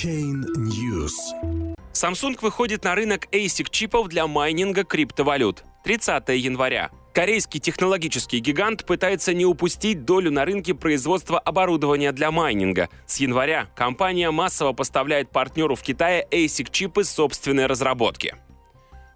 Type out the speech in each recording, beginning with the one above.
Chain News. Samsung выходит на рынок ASIC-чипов для майнинга криптовалют. 30 января. Корейский технологический гигант пытается не упустить долю на рынке производства оборудования для майнинга. С января компания массово поставляет партнеру в Китае ASIC-чипы собственной разработки.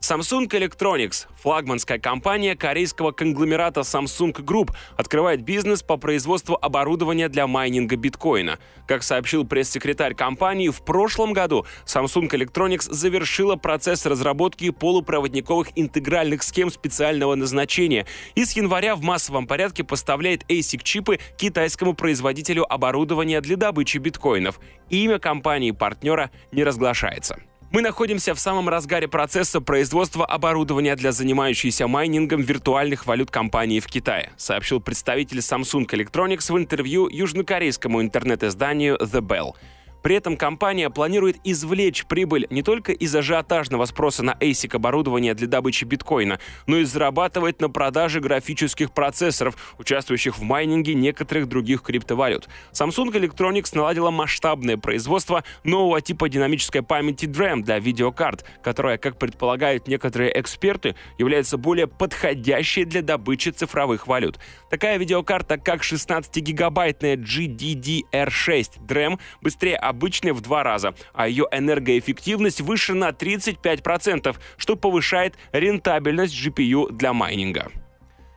Samsung Electronics, флагманская компания корейского конгломерата Samsung Group, открывает бизнес по производству оборудования для майнинга биткоина. Как сообщил пресс-секретарь компании, в прошлом году Samsung Electronics завершила процесс разработки полупроводниковых интегральных схем специального назначения и с января в массовом порядке поставляет ASIC-чипы китайскому производителю оборудования для добычи биткоинов. Имя компании-партнера не разглашается. Мы находимся в самом разгаре процесса производства оборудования для занимающейся майнингом виртуальных валют компании в Китае, сообщил представитель Samsung Electronics в интервью южнокорейскому интернет-изданию The Bell. При этом компания планирует извлечь прибыль не только из ажиотажного спроса на ASIC оборудование для добычи биткоина, но и зарабатывать на продаже графических процессоров, участвующих в майнинге некоторых других криптовалют. Samsung Electronics наладила масштабное производство нового типа динамической памяти DRAM для видеокарт, которая, как предполагают некоторые эксперты, является более подходящей для добычи цифровых валют. Такая видеокарта, как 16-гигабайтная GDDR6 DRAM, быстрее обычной в два раза, а ее энергоэффективность выше на 35%, что повышает рентабельность GPU для майнинга.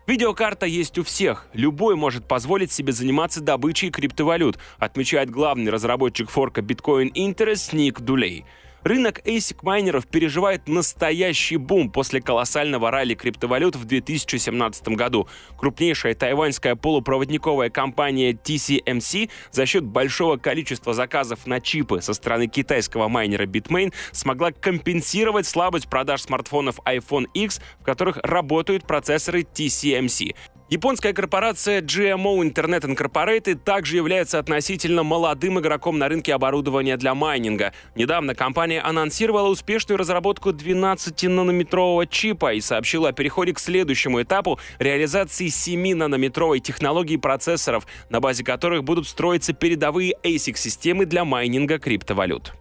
Видеокарта есть у всех. Любой может позволить себе заниматься добычей криптовалют, отмечает главный разработчик форка Bitcoin Interest Ник Дулей. Рынок ASIC-майнеров переживает настоящий бум после колоссального ралли криптовалют в 2017 году. Крупнейшая тайваньская полупроводниковая компания TCMC за счет большого количества заказов на чипы со стороны китайского майнера Bitmain смогла компенсировать слабость продаж смартфонов iPhone X, в которых работают процессоры TCMC. Японская корпорация GMO Internet Incorporated также является относительно молодым игроком на рынке оборудования для майнинга. Недавно компания анонсировала успешную разработку 12-нанометрового чипа и сообщила о переходе к следующему этапу реализации 7-нанометровой технологии процессоров, на базе которых будут строиться передовые ASIC-системы для майнинга криптовалют.